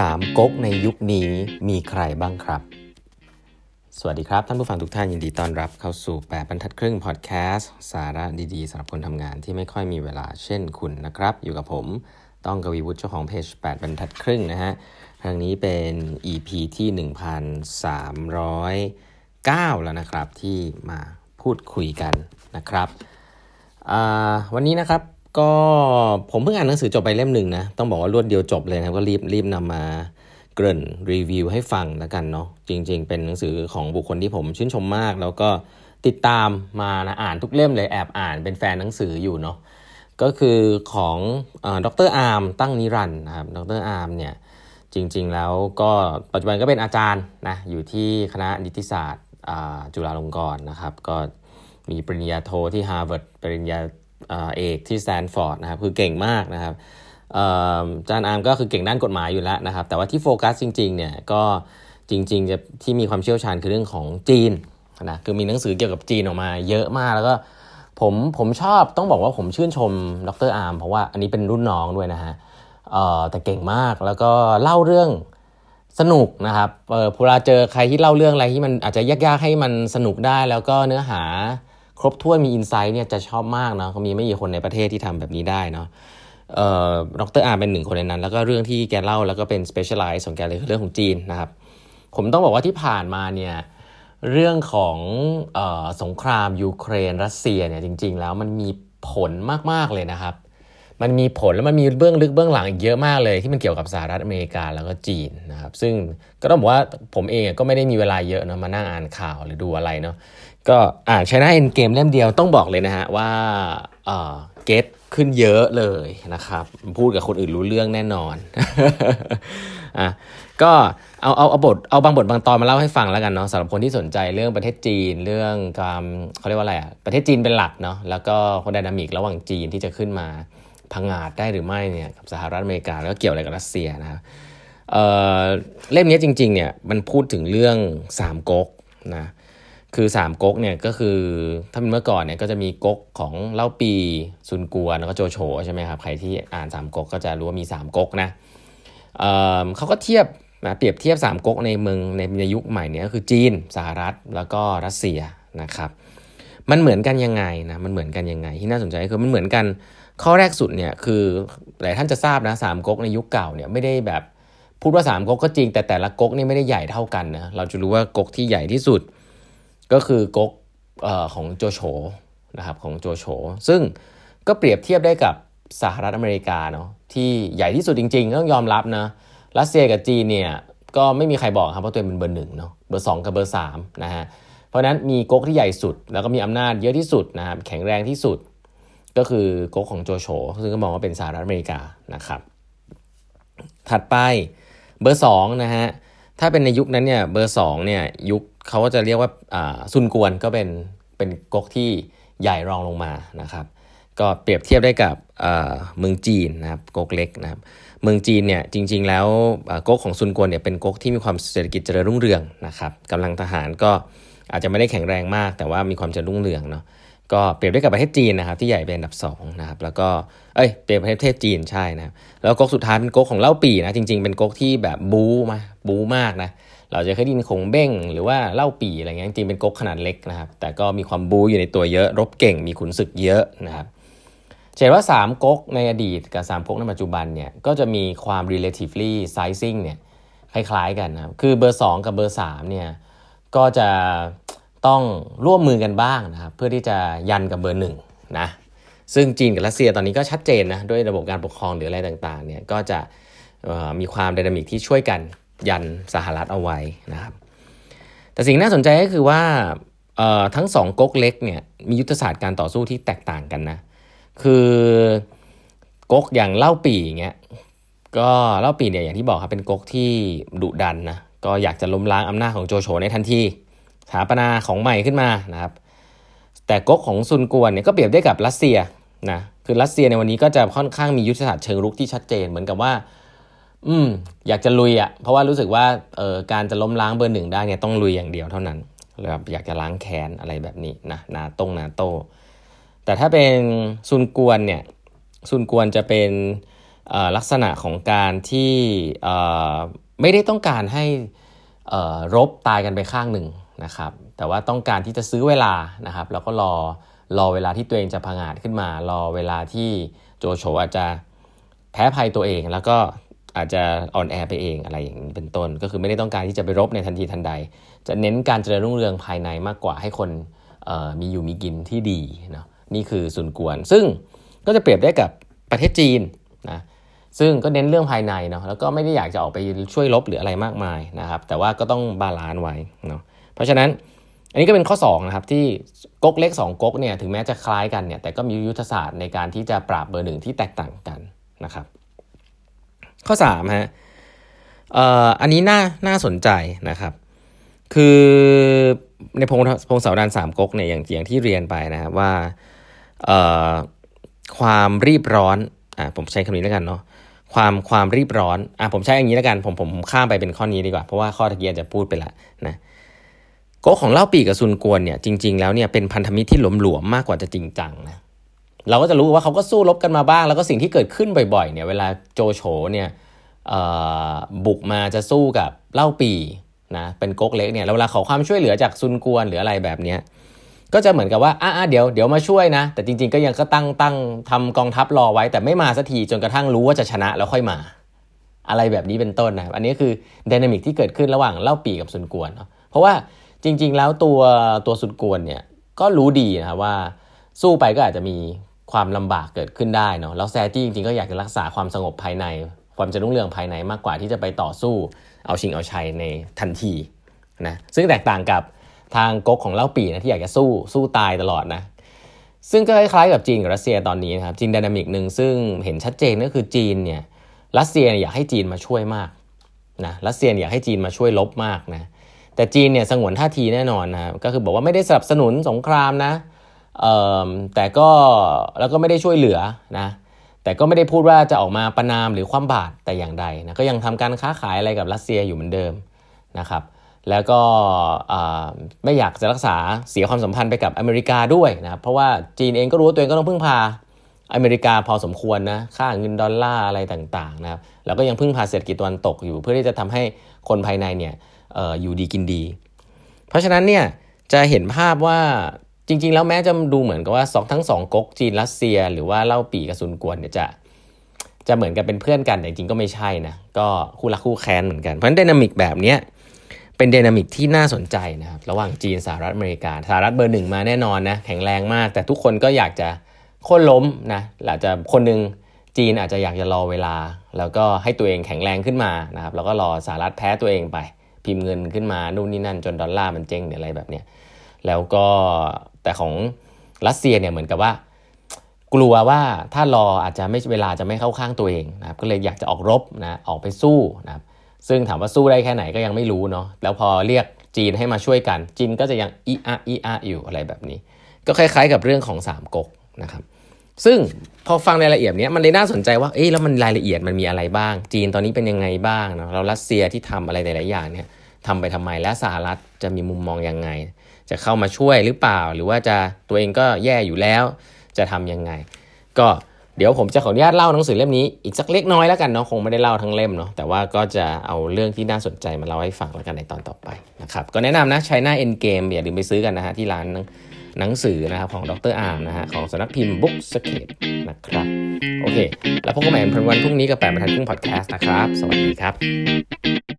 3ก๊กในยุคนี้มีใครบ้างครับ สวัสดีครับ ท่านผู้ฟังทุกท่านยินดีต้อนรับเข้าสู่ 8 บรรทัดครึ่งพอดแคสต์สาระดีๆสำหรับคนทำงานที่ไม่ค่อยมีเวลาเช่นคุณนะครับ อยู่กับผมต้องกวีวุฒิเจ้าของเพจ 8 บรรทัดครึ่งนะฮะครั้งนี้เป็น EP ที่ 1309 แล้วนะครับที่มาพูดคุยกันนะครับ วันนี้นะครับ ก็ผมเพิ่งอ่านหนังสือจบไปเล่มหนึ่งนะ ต้องบอกว่ารวดเดียวจบเลยนะก็รีบรีบนำมาเกริ่นรีวิวให้ฟังแล้วกันเนาะจริง ๆ เป็นหนังสือของบุคคลที่ผมชื่นชมมาก แล้วก็ติดตามมานะอ่านทุกเล่มเลยแอบอ่านเป็นแฟนหนังสืออยู่เนาะก็คือของดรอาร์มตั้งนิรันดรนะครับดรอาร์มเนี่ยจริง ๆ แล้วก็ปัจจุบันก็เป็นอาจารย์นะอยู่ที่คณะนิติศาสตร์จุฬาลงกรณ์นะครับ ก็มีปริญญาโทที่ฮาร์วาร์ดปริญญา เอกที่สแตนฟอร์ดนะครับคือเก่งมากนะครับอาจารย์อาร์มก็คือเก่งด้านกฎหมายอยู่แล้วนะครับ แต่ว่าที่โฟกัสจริงๆเนี่ยก็จริงๆจะที่มีความเชี่ยวชาญคือเรื่องของจีนนะคือมีหนังสือเกี่ยวกับจีนออกมาเยอะมากแล้วก็ผมผมชอบต้องบอกว่าผมชื่นชมดรอาร์มเพราะว่าอันนี้เป็นรุ่นน้องด้วยนะฮะแต่เก่งมากแล้วก็เล่าเรื่องสนุกนะครับเออพอเราเจอใครที่เล่าเรื่องอะไรที่มันอาจจะยากๆให้มันสนุกได้ แล้วก็เนื้อหา ครบถ้วนมี insight เนี่ยจะชอบมากเนาะเขามีไม่กี่คนในประเทศที่ทำแบบนี้ได้เนาะเอ่อดรอาร์มเป็นหนึ่งคนในนั้น แล้วก็เรื่องที่แกเล่าแล้วก็เป็น specialize ของแกเลยคือเรื่องของจีนนะครับ ผมต้องบอกว่าที่ผ่านมาเนี่ยเรื่องของออสงครามยูเครนรัสเซียเนี่ยจริง ๆ แล้วมันมีผลมาก ๆ เลยนะครับ มันมีผลแล้วมันมีเบื้องลึกเบื้องหลังอีกเยอะมากเลย ที่มันเกี่ยวกับสหรัฐอเมริกาแล้วก็จีนนะครับ ซึ่งก็ต้องบอกว่าผมเองก็ไม่ได้มีเวลาเยอะนะมานั่งอ่านข่าวหรือดูอะไรเนาะ ก็อ่านชนะเอ็นเกมเล่มเดียวต้องบอกเลยนะฮะว่าเออเก็ตขึ้นเยอะเลยนะครับ พูดกับคนอื่นรู้เรื่องแน่นอนอะก็เอาเอาเอาบทเอาบางบทบางตอนมาเล่าให้ฟังแล้วกันเนาะสำหรับคนที่สนใจเรื่องประเทศจีนเรื่องการเขาเรียกว่าอะไรอะประเทศจีนเป็นหลักเนาะแล้วก็คนดินามิกระหว่างจีนที่จะขึ้นมาพังงาดได้หรือไม่เนี่ยกับสหรัฐอเมริกาแล้วก็เกี่ยวอะไรกับรัสเซียนะครับเเล่มนี้จริงๆเนี่ยมันพูดถึงเรื่องสามก๊กนะ คือ3ก๊กเนี่ยก็คือถ้าเป็นเมื่อก่อนเนี่ยก็จะมีก๊กของเล่าปีซุนกัวแล้วก็โจโฉใช่ไหมครับใครที่อ่าน3ก๊กก็จะรู้ว่ามี3ก๊กนะเเขาก็เทียบนะเปรียบเทียบ3ก๊กในเมืองในในยุคใหม่เนี่ยก็คือจีนสหรัฐแล้วก็รัสเซียนะครับมันเหมือนกันยังไงนะมันเหมือนกันยังไงที่น่าสนใจคือมันเหมือนกันข้อแรกสุดเนี่ยคือหลายท่านจะทราบนะสามก๊กในยุคเก่าเนี่ยไม่ได้แบบพูดว่าสามก๊กก็จริงแต่แต่ละก๊กนี่ไม่ได้ใหญ่เท่ากันนะเราจะรู้ว่าก๊กที่ใหญ่ที่สุด ก็คือก๊กของโจโฉนะครับของโจโฉซึ่งก็เปรียบเทียบได้กับสหรัฐอเมริกาเนาะที่ใหญ่ที่สุดจริงๆ ต้องยอมรับนะรัสเซียกับจีนเนี่ยก็ไม่มีใครบอกครับเพราะตัวเองเป็นเบอร์หนึ่งเนาะเบอร์สองกับเบอร์สามนะฮะเพราะนั้นมีก๊กที่ใหญ่สุด แล้วก็มีอำนาจเยอะที่สุดนะครับแข็งแรงที่สุด ก็คือก๊กของโจโฉซึ่งก็มองว่าเป็นสหรัฐอเมริกานะครับถัดไปเบอร์สองนะฮะถ้าเป็นในยุคนั้นเนี่ยเบอร์สองเนี่ยยุค เขาก็จะเรียกว่าซุนกวนก็เป็นเป็นก๊กที่ใหญ่รองลงมานะครับ ก็เปรียบเทียบได้กับเมืองจีนนะครับก๊กเล็กนะครับ เมืองจีนเนี่ยจริง ๆ แล้วก๊กของซุนกวนเนี่ยเป็นก๊กที่มีความเศรษฐกิจเจริญรุ่งเรืองนะครับกำลังทหารก็อาจจะไม่ได้แข็งแรงมาก แต่ว่ามีความเจริญรุ่งเรืองเนาะก็เปรียบได้กับประเทศจีนนะครับที่ใหญ่เป็นอันดับ2นะครับแล้วก็เอ้ยเปรียบประเทศจีนใช่นะครับแล้วก๊กสุดท้ายเป็นก๊กของเล่าปีนะจริง ๆ เป็นก๊กที่แบบบู๊มาบู๊มากนะ เราจะเคยได้ยินคงเบ้งหรือว่าเล่าปีอะไรเงี้ยจริงเป็นก๊กขนาดเล็กนะครับ แต่ก็มีความบูอยู่ในตัวเยอะ รบเก่งมีขุนศึกเยอะนะครับเห็นว่า 3ก๊กในอดีตกับ 3ก๊กในปัจจุบันเนี่ยก็จะมีความ relatively sizing เนี่ยคล้ายๆกันนะครับคือเบอร์ 2 กับเบอร์3เนี่ยก็จะต้องร่วมมือกันบ้างนะครับเพื่อที่จะยันกับเบอร์หนึ่งนะซึ่งจีนกับรัสเซียตอนนี้ก็ชัดเจนนะด้วยระบบการปกครองหรืออะไรต่างๆเนี่ยก็จะมีความดินามิกที่ช่วยกัน ยันสหรัฐเอาไว้นะครับ แต่สิ่งน่าสนใจก็คือว่าทั้งสองก๊กเล็กเนี่ยมียุทธศาสตร์การต่อสู้ที่แตกต่างกันนะ คือก๊กอย่างเล่าปี่เงี้ยก็เล่าปีเนี่ยอย่างที่บอกครับเป็นก๊กที่ดุดันนะก็อยากจะล้มล้างอำนาจของโจโฉในทันทีสถาปนาของใหม่ขึ้นมานะครับ แต่ก๊กของซุนกวนเนี่ยก็เปรียบได้กับรัสเซียนะคือรัสเซียในวันนี้ก็จะค่อนข้างมียุทธศาสตร์เชิงรุกที่ชัดเจน เหมือนกับว่า อืม อยากจะลุยอะ่ะ เพราะว่ารู้สึกว่าเออการจะล้มล้างเบอร์หนึ่งได้เนี่ยต้องลุยอย่างเดียวเท่านั้นแบบอยากจะล้างแค้นอะไรแบบนี้นะนาตงนาโต แต่ถ้าเป็นซุนกวนเนี่ยซุนกวนจะเป็นลักษณะของการที่ไม่ได้ต้องการให้รบตายกันไปข้างหนึ่งนะครับ แต่ว่าต้องการที่จะซื้อเวลานะครับ แล้วก็รอรอเวลาที่ตัวเองจะพังอาจขึ้นมา รอเวลาที่โจโฉอาจจะแพ้ภัยตัวเอง แล้วก็ อาจจะออนแอร์ไปเองอะไรอย่างนี้เป็นต้น ก็คือไม่ได้ต้องการที่จะไปรบในทันทีทันใด จะเน้นการเจริญรุ่งเรืองภายในมากกว่าให้คนมีอยู่มีกินที่ดีเนาะนี่คือสุนกวน ซึ่งก็จะเปรียบได้กับประเทศจีนนะซึ่งก็เน้นเรื่องภายในเนาะแล้วก็ไม่ได้อยากจะออกไปช่วยรบหรืออะไรมากมายนะครับแต่ว่าก็ต้อง balance ไว้เนาะเพราะฉะนั้นอันนี้ก็เป็นข้อ2นะครับที่ก๊กเล็ก 2ก๊กเนี่ยถึงแม้จะคล้ายกันเนี่ยแต่ก็มียุทธศาสตร์ในการที่จะปราบเบอร์หนึ่งที่แตกต่างกันนะครับ ข้อ3ฮะอันนี้น่าน่าสนใจนะครับ คือในพงพงศาวดารสามก๊กเนี่ยอย่างอย่างที่เรียนไปนะครับว่าความรีบร้อนอ่าผมใช้คำนี้แล้วกันเนาะความความรีบร้อนอะผมใช้อย่างนี้แล้วกันผมผมข้ามไปเป็นข้อนี้ดีกว่า เพราะว่าข้อตะเกียจะพูดไปละนะโกของเล่าปีกับซุนกวนเนี่ยจริง ๆ แล้วเนี่ยเป็นพันธมิตรที่หลวมๆมากกว่าจะจริงจังนะ เราก็จะรู้ว่าเขาก็สู้รบกันมาบ้าง แล้วก็สิ่งที่เกิดขึ้นบ่อยๆเนี่ยเวลาโจโฉเนี่ยบุกมาจะสู้กับเล่าปีนะเป็นก๊กเล็กเนี่ยเวลาขอความช่วยเหลือจากซุนกวนหรืออะไรแบบเนี้ยก็จะเหมือนกับว่าอ่าเดี๋ยวเดี๋ยวมาช่วยนะ แต่จริงๆก็ยังก็ตั้งตั้งทำกองทัพรอไว้ แต่ไม่มาสักทีจนกระทั่งรู้ว่าจะชนะแล้วค่อยมา อะไรแบบนี้เป็นต้นนะอันนี้คือดินามิกที่เกิดขึ้นระหว่างเล่าปีกับซุนกวนเนาะเพราะว่าจริง ๆ แล้วตัวตัวซุนกวนเนี่ยก็รู้ดีนะว่าสู้ไปก็อาจจะมี ความลำบากเกิดขึ้นได้เนาะแล้วแซจี้จริงๆก็อยากจะรักษาความสงบภายใน ความจะรุ่งเรืองภายในมากกว่าที่จะไปต่อสู้เอาชิงเอาชัยในทันทีนะซึ่งแตกต่างกับทางก๊กของเล่าปีนะที่อยากจะสู้สู้ตายตลอดนะซึ่งก็คล้ายๆกับจีนกับรัสเซียตอนนี้นะครับจีนดินามิกหนึ่งซึ่งเห็นชัดเจนก็คือจีนเนี่ยรัสเซียอยากให้จีนมาช่วยมากนะรัสเซียอยากให้จีนมาช่วยลบมากนะแต่จีนเนี่ยสงวนท่าทีแน่นอนนะก็คือบอกว่าไม่ได้สนับสนุนสงครามนะ แต่ก็แล้วก็ไม่ได้ช่วยเหลือนะแต่ก็ไม่ได้พูดว่าจะออกมาประนามหรือความบาดแต่อย่างใดนะก็ยังทำการค้าขายอะไรกับรัสเซียอยู่เหมือนเดิมนะครับแล้วก็ไม่อยากจะรักษาเสียความสัมพันธ์ไปกับอเมริกาด้วยนะเพราะว่าจีนเองก็รู้ว่าตัวเองก็ต้องพึ่งพาอเมริกาพอสมควรนะค่าเงินดอลลาร์อะไรต่างๆนะครับแล้วก็ยังพึ่งพาเศรษฐกิจตะวันตกอยู่ เพื่อที่จะทำให้คนภายในเนี่ยอออยู่ดีกินดี เพราะฉะนั้นเนี่ยจะเห็นภาพว่า จริง ๆ แล้วแม้จะดูเหมือนกับว่าสองทั้งสองก๊กจีนรัสเซีย หรือว่าเล่าปีกับซุนกวนเนี่ยจะจะเหมือนกับเป็นเพื่อนกันแต่จริงก็ไม่ใช่นะก็คู่รักคู่แค้นเหมือนกันเพราะฉะนั้น dynamic แบบเนี้ยเป็น dynamic ที่น่าสนใจนะครับระหว่างจีนสหรัฐอเมริกาสหรัฐเบอร์หนึ่งมาแน่นอนนะแข็งแรงมาก แต่ทุกคนก็อยากจะโค่นล้มนะอาจจะคนหนึ่งจีนอาจจะอยากจะรอเวลา แล้วก็ให้ตัวเองแข็งแรงขึ้นมานะครับแล้วก็รอสหรัฐแพ้ตัวเองไป พิมพ์เงินขึ้นมานู่นนี่นั่นจนดอลลาร์มันเจ๊งอะไรแบบเนี้ยแล้วก็ แต่ของรัสเซียเนี่ยเหมือนกับว่า กลัวว่าถ้ารออาจจะไม่เวลาจะไม่เข้าข้างตัวเองนะครับก็เลยอยากจะออกรบนะออกไปสู้นะครับซึ่งถามว่าสู้ได้แค่ไหนก็ยังไม่รู้เนาะแล้วพอเรียกจีนให้มาช่วยกัน จีนก็จะยังอีอาอีอาอยู่อะไรแบบนี้ ก็คล้ายๆ กับเรื่องของสามก๊กนะครับซึ่งพอฟังรายละเอียดเนี้ยมันเลยน่าสนใจว่าเอ๊ะแล้วมันรายละเอียดมันมีอะไรบ้าง จีนตอนนี้เป็นยังไงบ้างเนาะเรารัสเซียที่ทำอะไรหลายๆอย่างเนี่ย ทำไปทำไมและสหรัฐจะมีมุมมองยังไง จะเข้ามาช่วยหรือเปล่า หรือว่าจะตัวเองก็แย่อยู่แล้วจะทํำยังไง ก็เดี๋ยวผมจะขออนุญาตเล่าหนังสือเล่มนี้อีกสักเล็กน้อยแล้วกันเนาะคงไม่ได้เล่าทั้งเล่มเนาะแต่ว่าก็จะเอาเรื่องที่น่าสนใจมาเล่าให้ฟังแล้วกันในตอนต่อไปนะครับก็แนะนำนะ China End Game อย่าลืมไปซื้อกันนะฮะที่ร้านหนังสือนะครับของดรอาร์มนะฮะของสำนักพิมพ์ Book s c a p e นะครับโอเค แล้วพบกันใหม่วันพรุ่งนี้กับแปดบรรทัดครึ่งพอดแคสต์นะครับ สวัสดีครับ